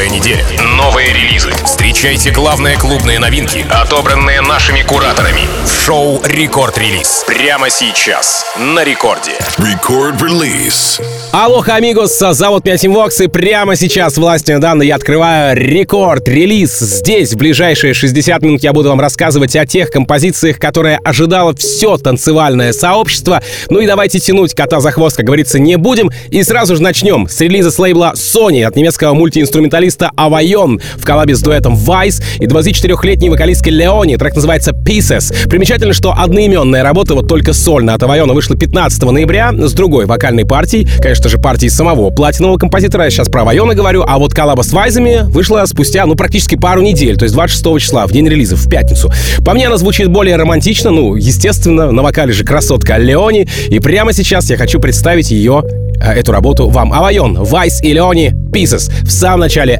Новая неделя, новые релизы. Встречайте главные клубные новинки, отобранные нашими кураторами. В шоу «Рекорд Релиз». Прямо сейчас. На рекорде. Рекорд Релиз. Aloha, amigos, зовут меня Тим Вокс, и прямо сейчас властью данной я открываю рекорд релиз. Здесь в ближайшие 60 минут я буду вам рассказывать о тех композициях, которые ожидало все танцевальное сообщество. Ну и давайте тянуть кота за хвост, как говорится, не будем. И сразу же начнем с релиза с лейбла Sony от немецкого мультиинструменталиста Авайон в коллабе с дуэтом Vice и 24-летней вокалисткой Леони. Трек называется Pieces. Примечательно, что одноименная работа вот только сольно от Авайона вышла 15 ноября с другой вокальной партией, конечно же, партией самого платинового композитора. Я сейчас про Авайона говорю, а вот коллаба с Вайзами вышла спустя, ну, практически пару недель, то есть 26 числа, в день релиза, в пятницу. По мне она звучит более романтично, ну, естественно, на вокале же красотка Леони, и прямо сейчас я хочу представить ее э, эту работу вам. Авайон, Вайс и Леони Pieces в самом начале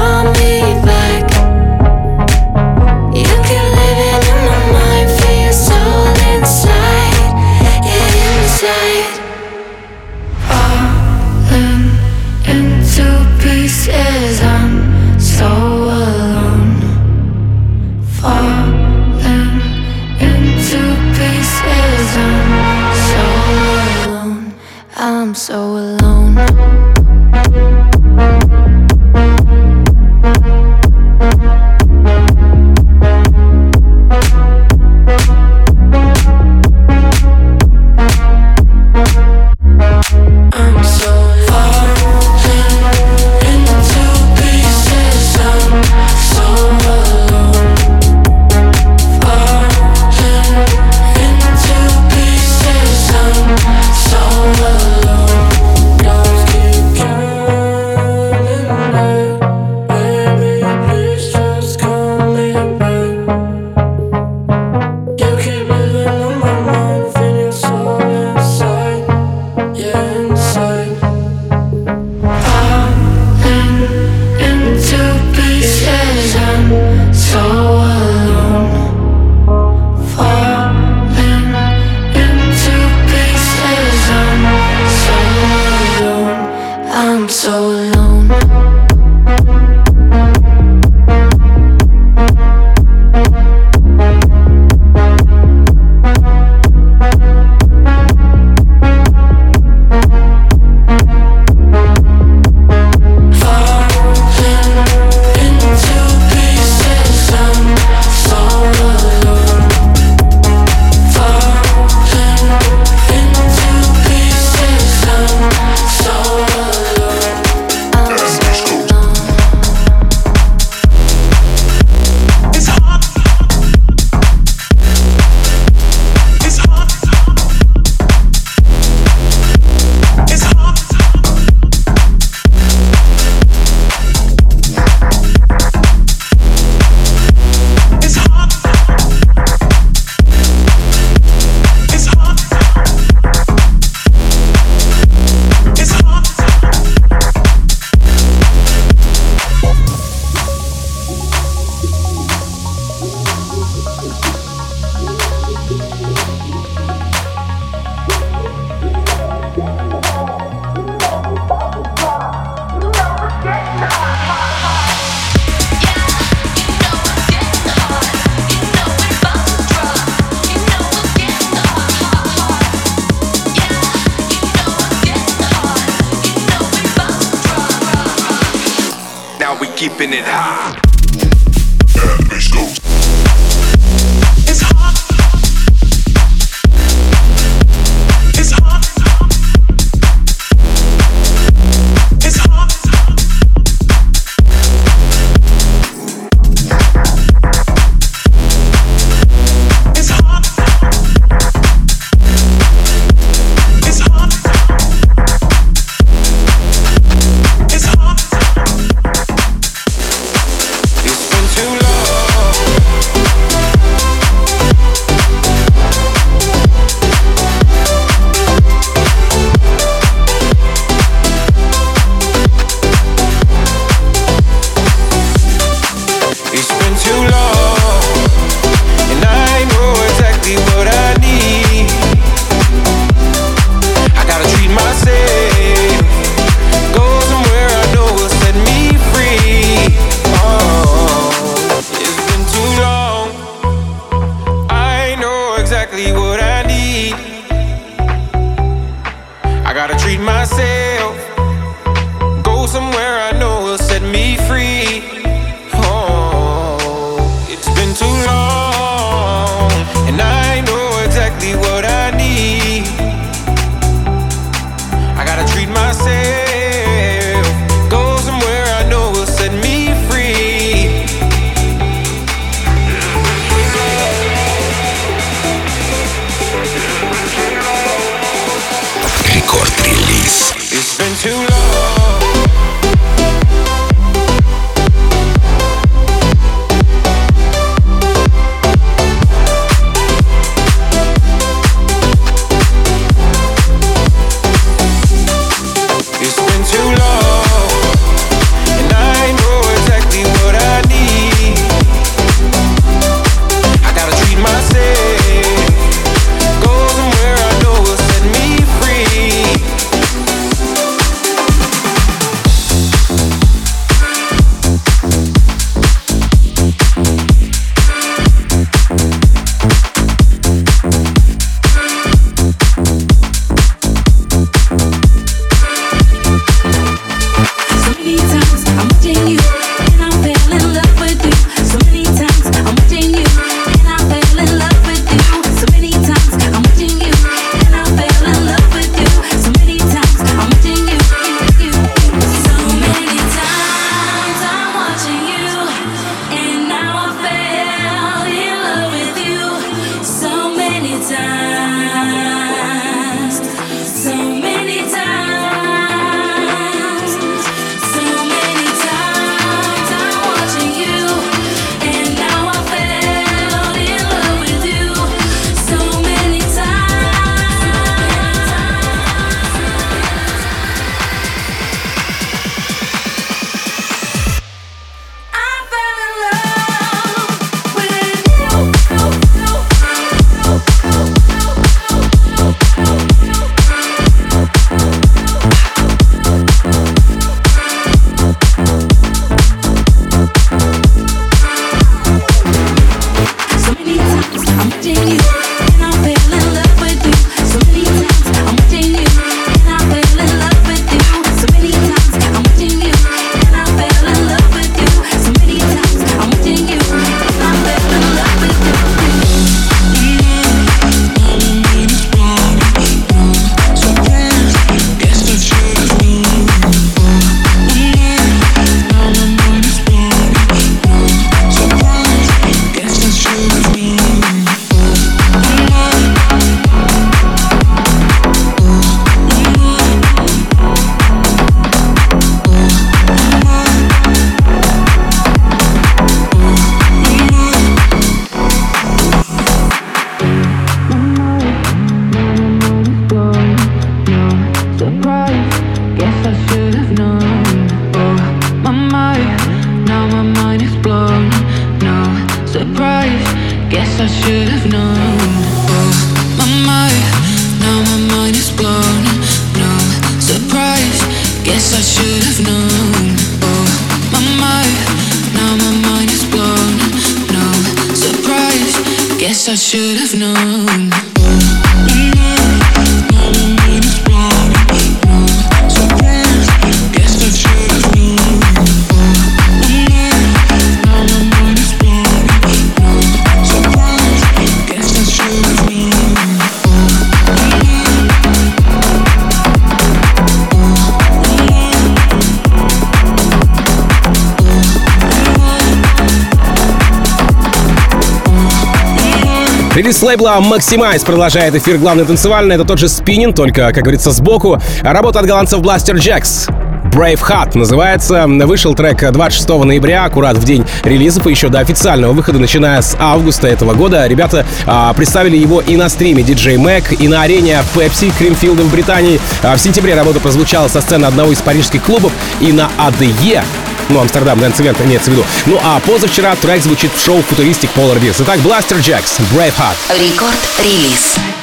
Релиз лейбла Maximize продолжает эфир главный танцевальный Это тот же Spinnin', только, как говорится, сбоку. Работа от голландцев Blasterjaxx. Braveheart называется. Вышел трек 26 ноября, аккурат в день релизов, и еще до официального выхода, начиная с августа этого года. Ребята а, представили его и на стриме DJ Mag, и на арене Pepsi Creamfield а в Британии. А в сентябре работа прозвучала со сцены одного из парижских клубов и на ADE ну, Amsterdam Dance Event имеется в виду. Ну, а позавчера трек звучит в шоу Futuristic Polar Bears. Итак, Blasterjaxx, Braveheart. Рекорд-релиз.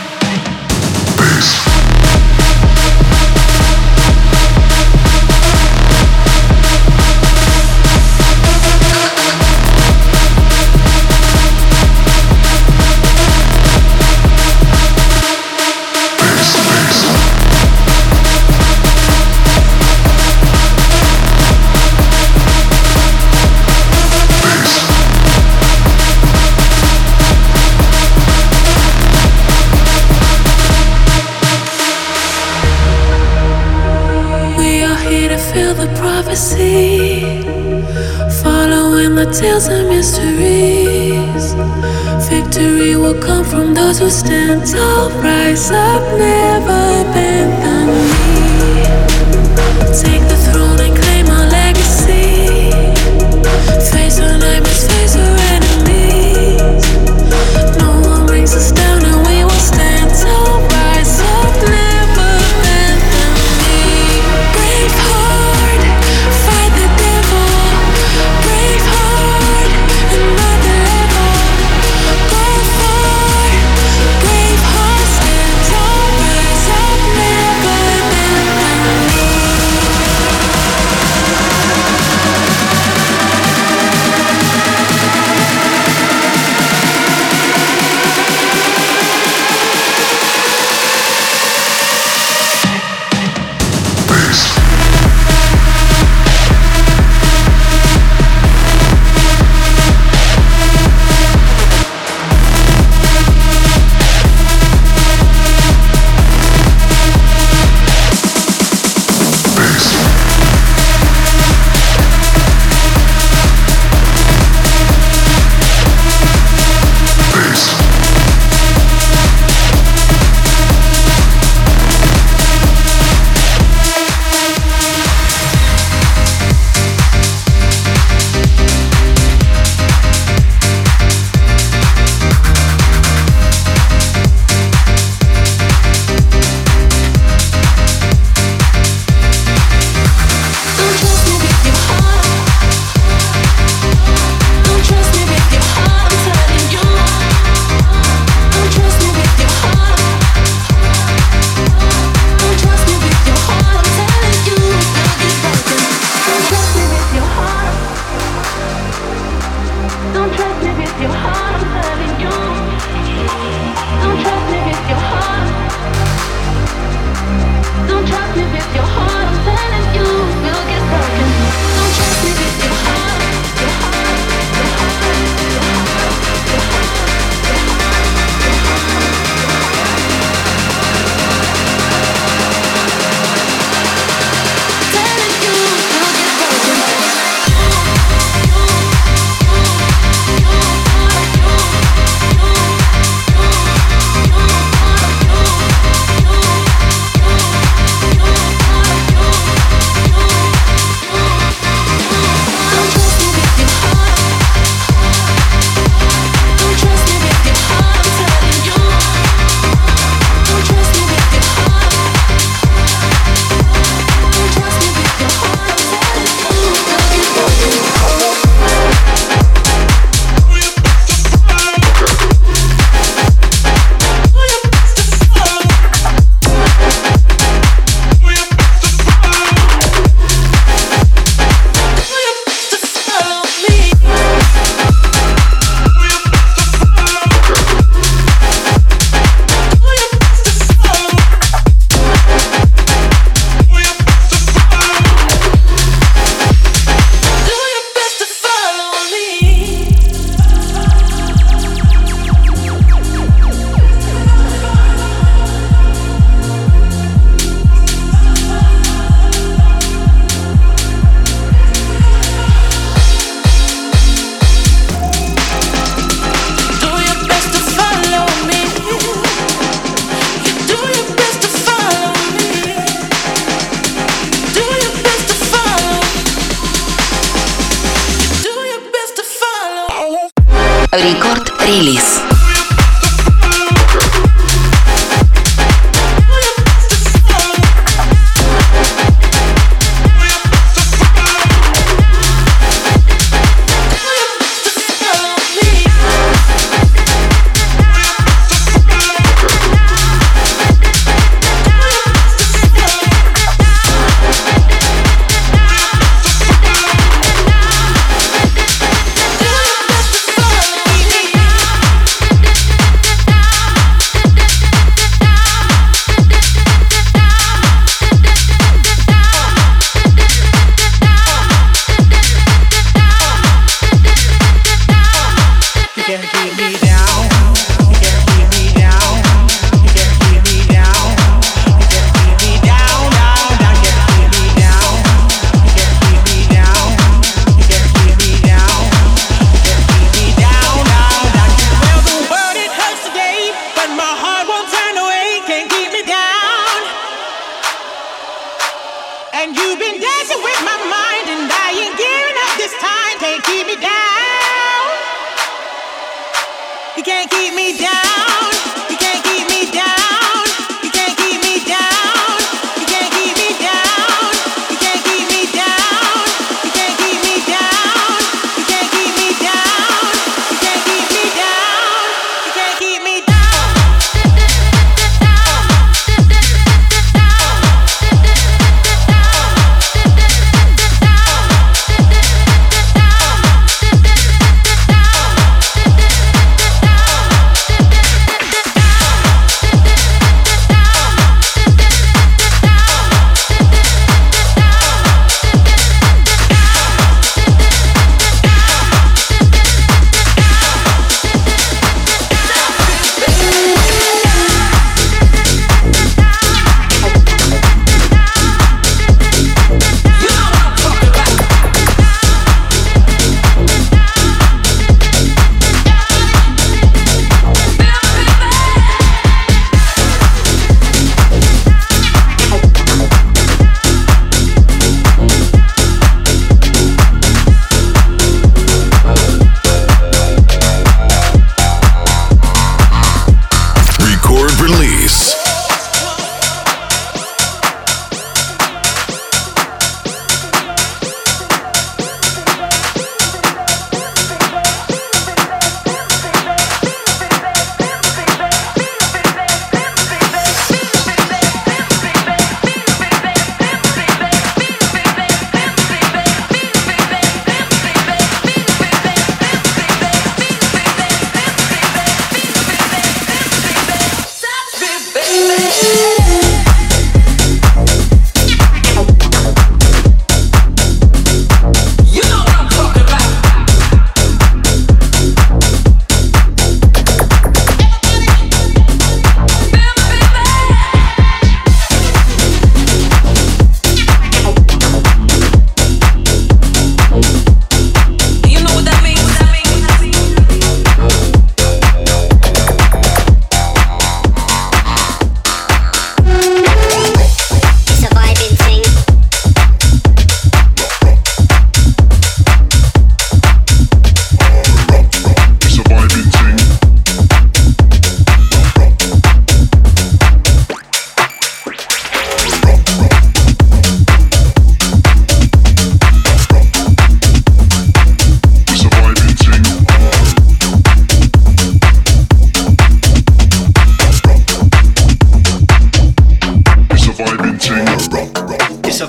will rise up now.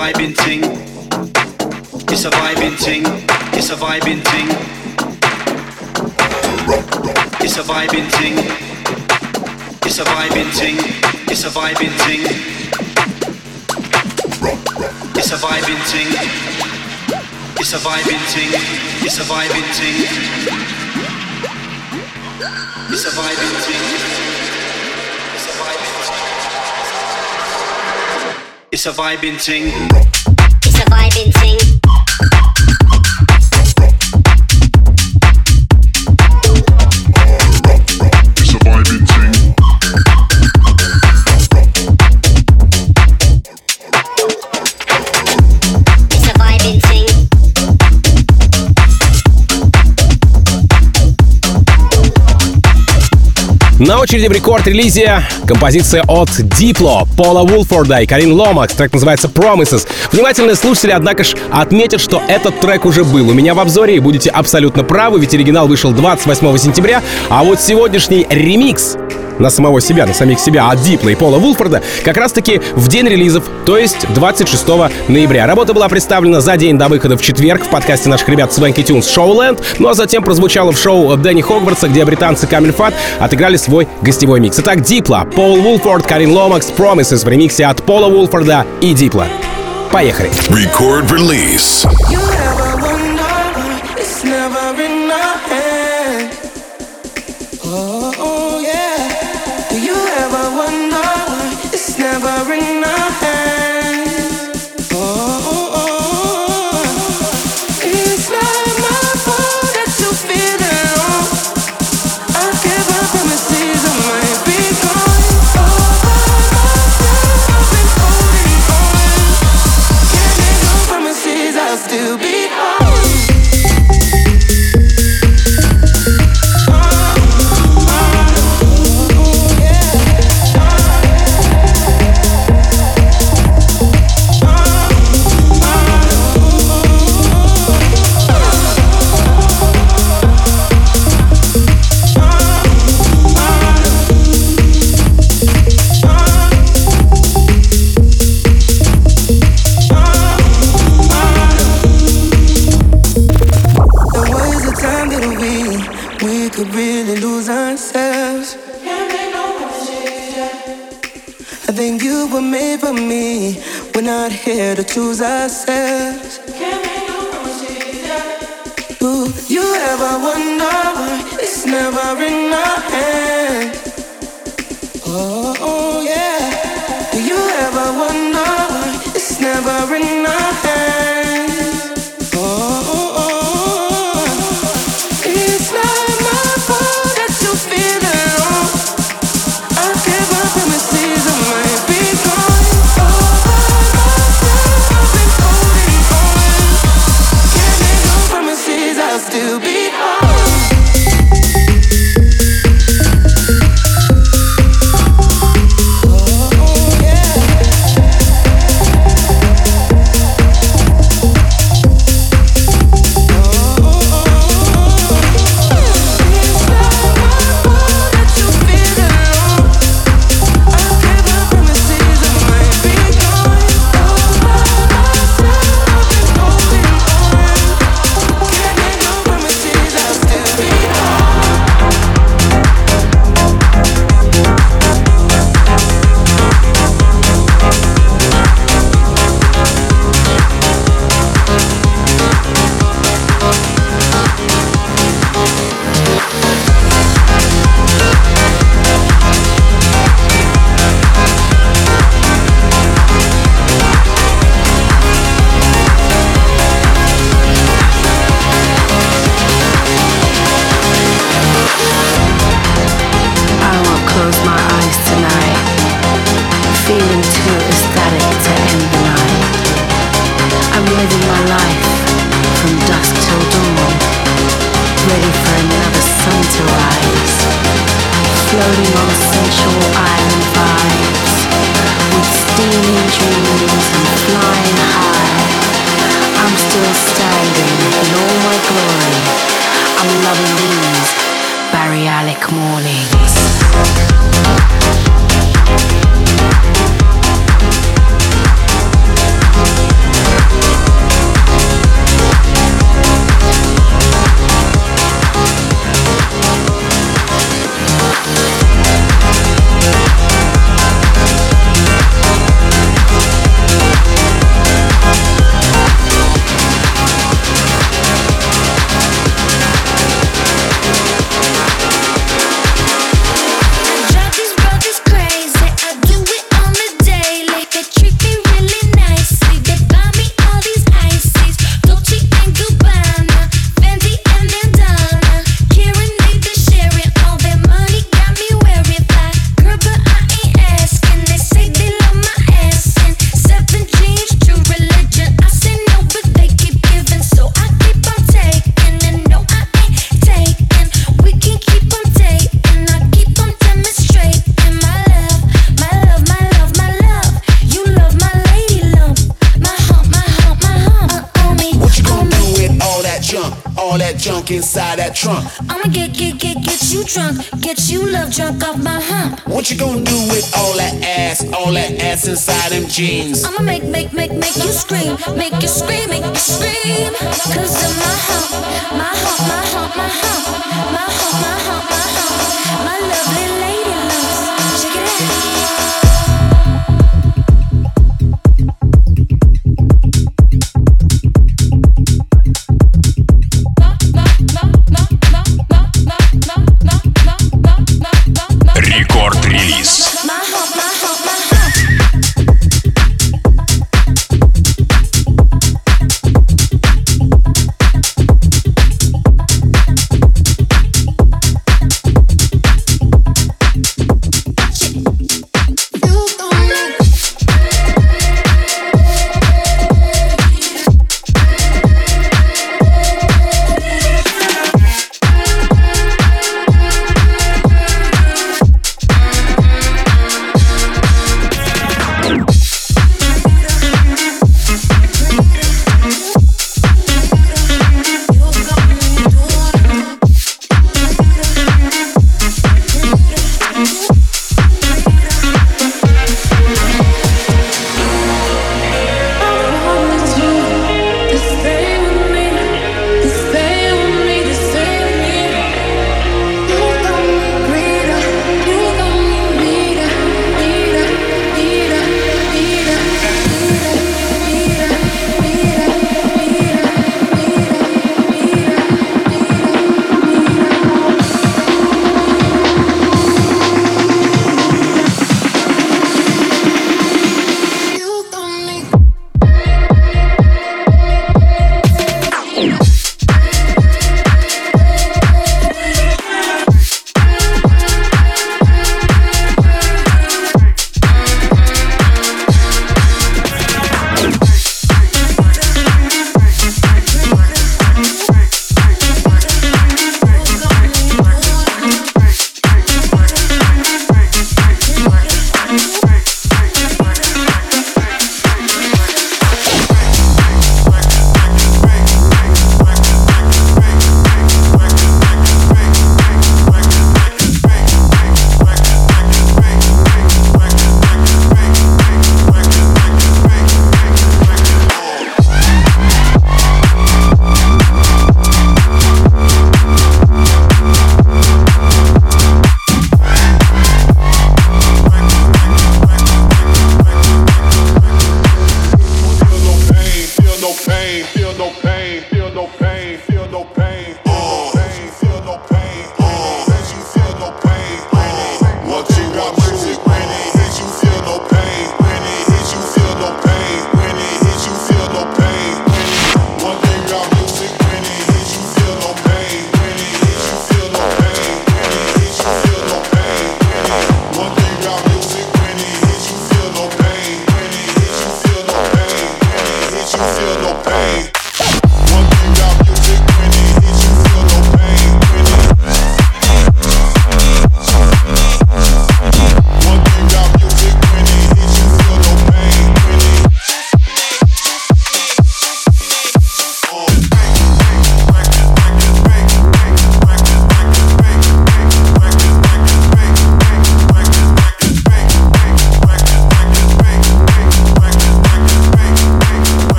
Vibing ting. It's a vibing ting. It's a vibing ting. It's a vibing ting. It's a vibing ting. It's a vibing ting. It's a vibing ting. It's a vibing ting. It's a vibing ting. It's a vibing ting. It's a vibing ting. It's a vibing thing. На очереди в рекорд-релизе композиция от Дипло, Пола Вулфорда и Карин Ломакс. Трек называется Promises. Внимательные слушатели, однако ж, отметят, что этот трек уже был у меня в обзоре, и будете абсолютно правы, ведь оригинал вышел 28 сентября, а вот сегодняшний ремикс на самого себя, на самих себя от Дипла и Пола Вулфорда как раз-таки в день релизов, то есть 26 ноября. Работа была представлена за день до выхода в четверг в подкасте наших ребят Swanky Tunes Showland, ну а затем прозвучала в шоу Дэнни Хогвартса, где британцы Камиль Фат отыграли свой гостевой микс. Итак, Дипла, Пол Вулфорд, Карин Ломакс, Promises в ремиксе от Пола Вулфорда и Дипла. Поехали! Record release. trunk. I'ma get, get, get, get you drunk. Get you love drunk off my hump. What you gonna do with all that ass, all that ass inside them jeans? I'ma make, make, make, make you scream. Make you scream, make you scream. Cause of my hump, my hump, my hump, my hump, my hump, my hump.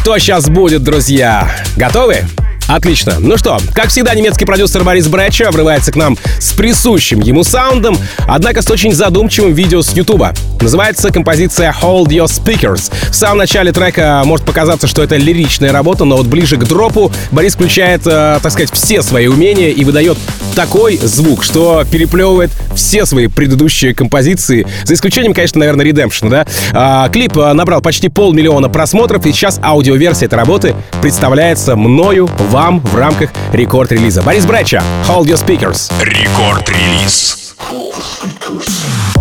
Что сейчас будет, друзья! Готовы? Отлично. Ну что, как всегда, немецкий продюсер Борис Брача врывается к нам с присущим ему саундом, однако с очень задумчивым видео с Ютуба. Называется композиция Hold Your Speakers. В самом начале трека может показаться, что это лиричная работа, но вот ближе к дропу Борис включает, э, так сказать, все свои умения и выдает такой звук, что переплевывает все свои предыдущие композиции, за исключением, конечно, наверное, Redemption, да? А, клип э, набрал почти полмиллиона просмотров, и сейчас аудиоверсия этой работы представляется мною, вам в рамках рекорд-релиза. Борис Брача, Hold Your Speakers. Рекорд-релиз. Thank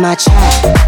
my track.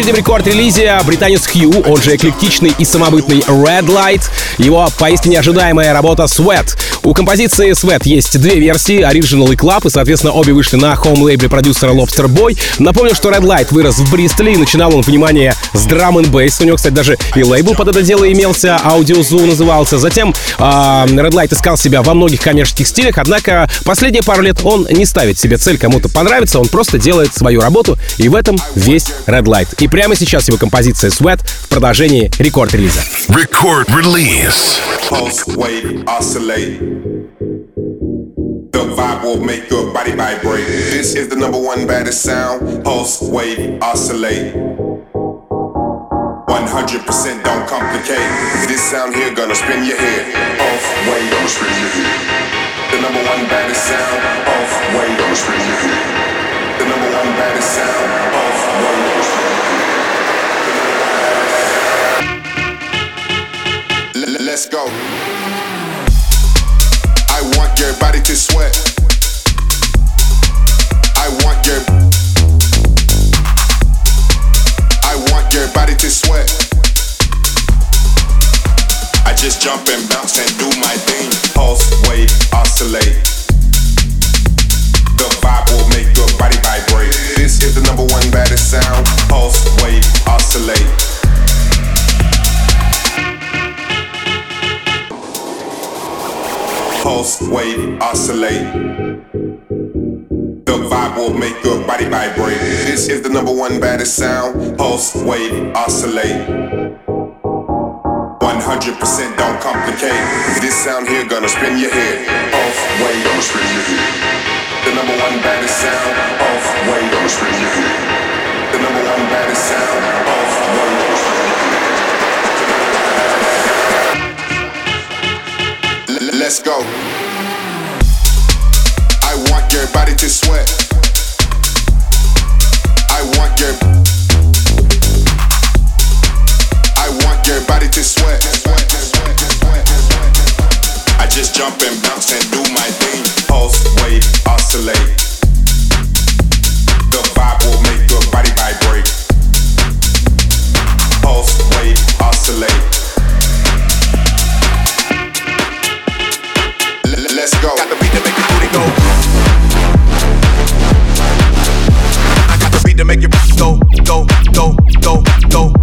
В рекорд-релизе британец Хью, он же эклектичный и самобытный Red Light, его поистине ожидаемая работа Sweat. У композиции Sweat есть две версии, Original и Club, и, соответственно, обе вышли на хоум-лейбле продюсера Lobster Boy. Напомню, что Red Light вырос в Бристоле, и начинал он, внимание, с драм н бейс. У него, кстати, даже и лейбл под это дело имелся, Audio Zoo назывался. Затем э, Red Light искал себя во многих коммерческих стилях, однако последние пару лет он не ставит себе цель кому-то понравиться, он просто делает свою работу, и в этом весь Red Light. И прямо сейчас его композиция Sweat в продолжении рекорд-релиза. Record release. Pulse, wave, oscillate. The vibe will make your body vibrate. This is the number one baddest sound. Pulse, wave, oscillate. 100% don't complicate. This sound here gonna spin your head. Pulse, wave, gonna spin your head. The number one baddest sound. Pulse, wave, gonna spin your head. The number one baddest sound. Pulse, wave, gonna spin your head. Let's go. I want your body to sweat. I want your I want your body to sweat. I just jump and bounce and do my thing. Pulse, wave, oscillate. The vibe will make your body vibrate. This is the number one baddest sound. Pulse, wave, oscillate. Pulse, wave, oscillate. The vibe will make your body vibrate. This is the number one baddest sound. Pulse, wave, oscillate. 100% don't complicate. This sound here gonna spin your head. Pulse, wave, gonna spin your head. The number one baddest sound. Pulse, wave, gonna spin your head. The number one baddest sound. Pulse, wave, Let's go. I want your body to sweat. I want your I want your body to sweat. I just jump and bounce and do my thing. Pulse, wave, oscillate. The vibe will make your body vibrate. Pulse, wave, oscillate. Let's go. Got the beat to make your booty go. I got the beat to make you go, go, go, go, go.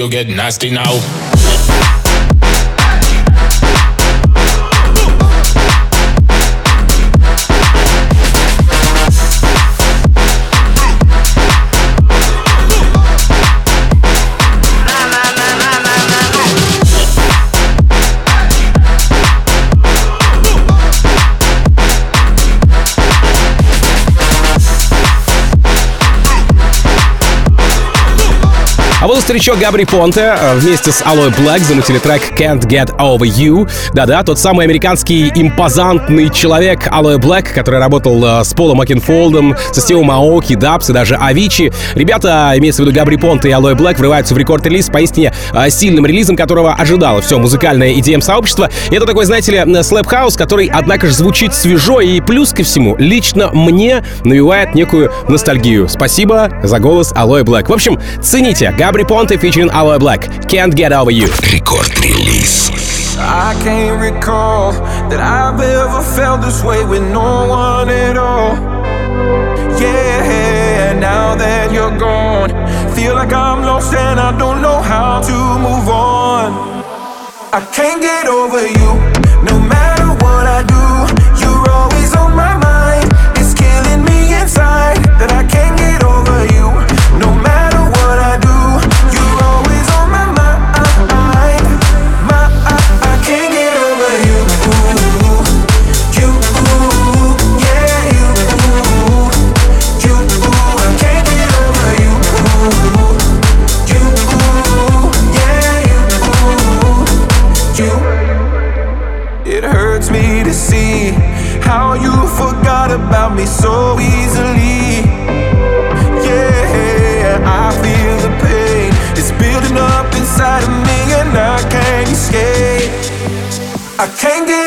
you'll get nasty now. Вот старичок Gabry Ponte э, вместе с Aloe Blacc замутили трек Can't Get Over You. Да-да, тот самый американский импозантный человек Aloe Blacc, который работал э, с Полом Окенфолдом, со Стивом Аоки, Дабс и даже Авичи. Ребята, имеется в виду Gabry Ponte и Aloe Blacc, врываются в рекорд-релиз поистине э, сильным релизом, которого ожидало все музыкальное EDM-сообщество. И это такой, знаете ли, слэп-хаус, который, однако же, звучит свежо и плюс ко всему, лично мне навевает некую ностальгию. Спасибо за голос Aloe Blacc. В общем, цените. Gabry Ponte featuring Black. Can't Get Over You. Record release. I can't recall that I've ever felt this way with no one at all. Yeah, now that you're gone, feel like I'm lost and I don't know how to move on. I can't get over you, no matter. 챙기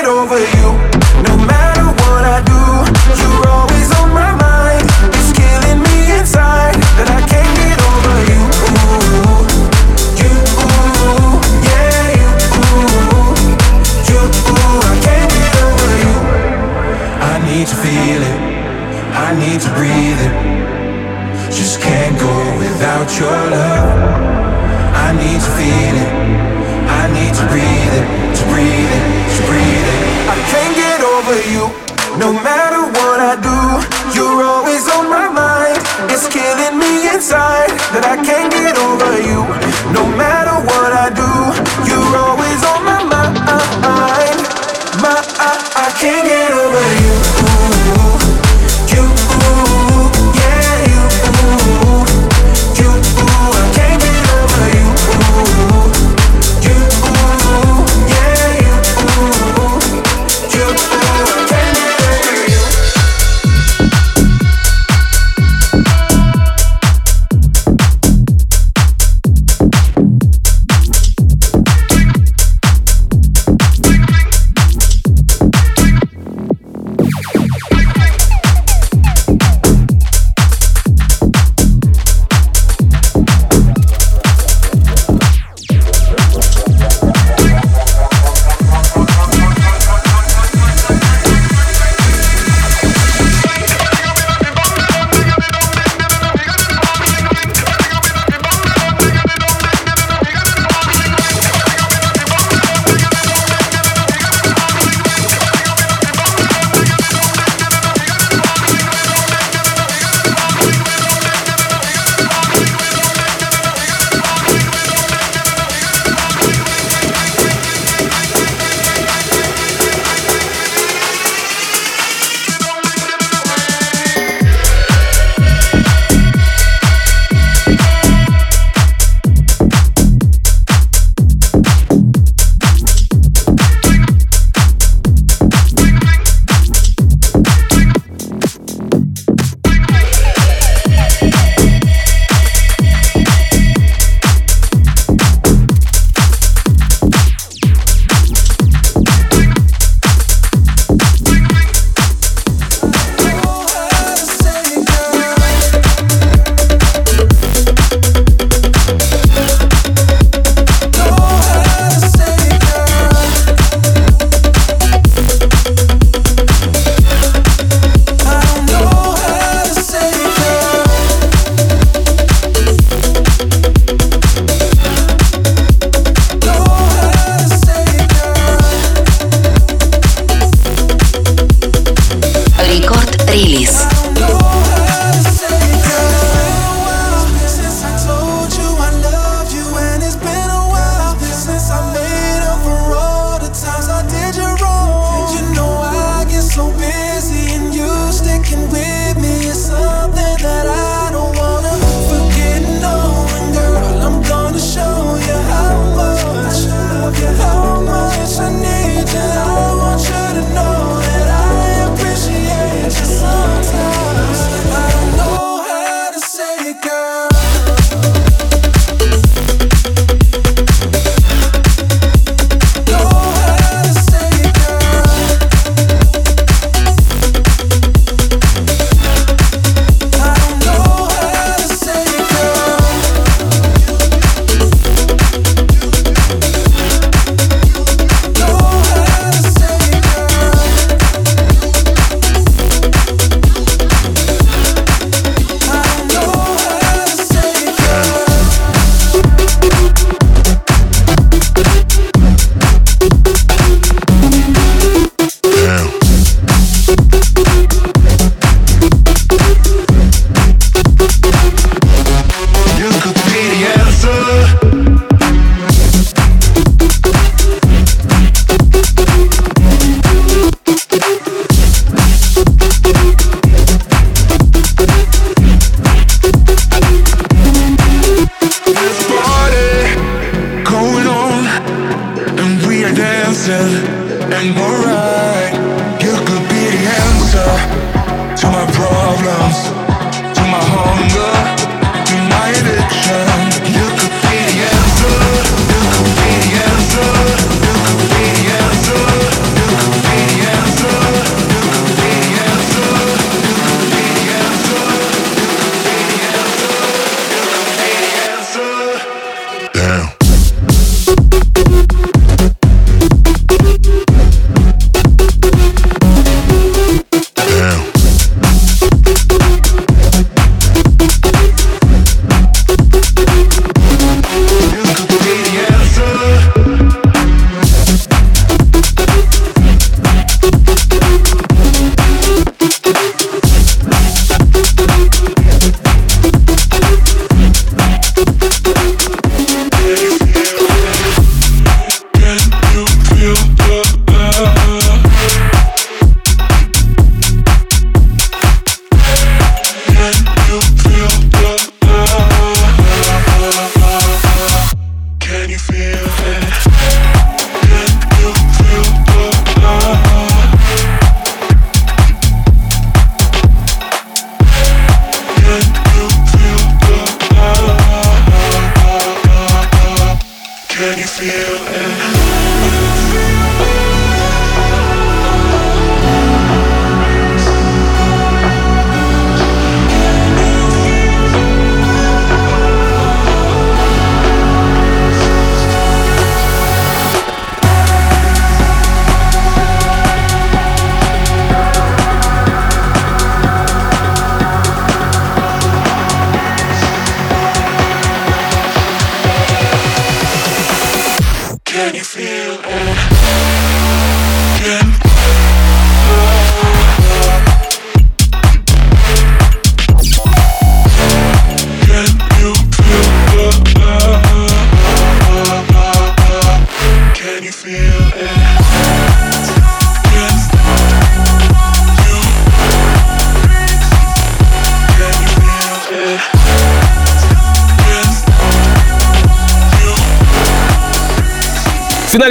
that I can't get myself and go right. You could be the answer to my problems, to my hunger, to my addiction. feel old.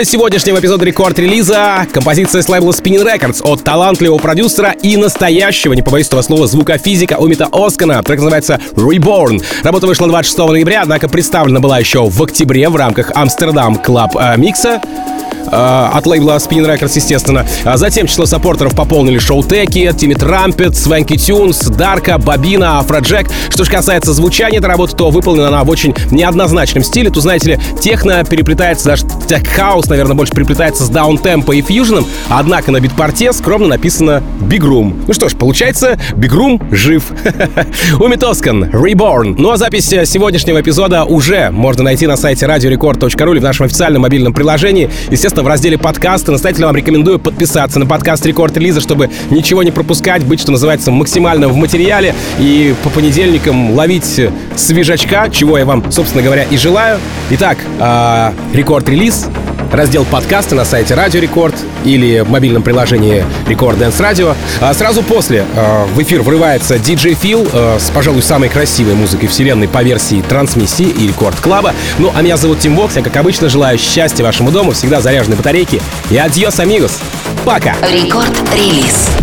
Финале сегодняшнего эпизода рекорд-релиза композиция с лейбла Spinnin' Records от талантливого продюсера и настоящего, не побоюсь этого слова, звукофизика Уммета Озджана. Трек называется Reborn. Работа вышла 26 ноября, однако представлена была еще в октябре в рамках Amsterdam Club Mix а от лейбла Spinnin' Records, естественно. А затем число саппортеров пополнили Showtek и, Timmy Trumpet, Swanky Tunes, Дарка, Бобина, Afrojack. Что же касается звучания этой работы, то выполнена она в очень неоднозначном стиле. Тут, знаете ли, техно переплетается, даже тех-хаус, наверное, больше переплетается с даунтемпо и фьюженом, однако на Beatport е скромно написано Big Room. Ну что ж, получается, Big Room жив. Ummet Ozcan, Reborn. Ну а запись сегодняшнего эпизода уже можно найти на сайте radiorecord.ru или в нашем официальном мобильном приложении. Естественно, в разделе подкасты. Настоятельно вам рекомендую подписаться на подкаст Рекорд Релиза, чтобы ничего не пропускать, быть, что называется, максимально в материале и по понедельникам ловить свежачка, чего я вам, собственно говоря, и желаю. Итак, э, Рекорд Релиз, раздел подкасты на сайте Радио Рекорд или в мобильном приложении Record Dance Radio. А сразу после э, в эфир врывается DJ э, с, пожалуй, самой красивой музыкой вселенной по версии Transmission и Рекорд Клаба. Ну, а меня зовут Тим Вокс. Я, как обычно, желаю счастья вашему дому, всегда заряженной батарейки. И адьос, амигос. Пока! Рекорд-релиз.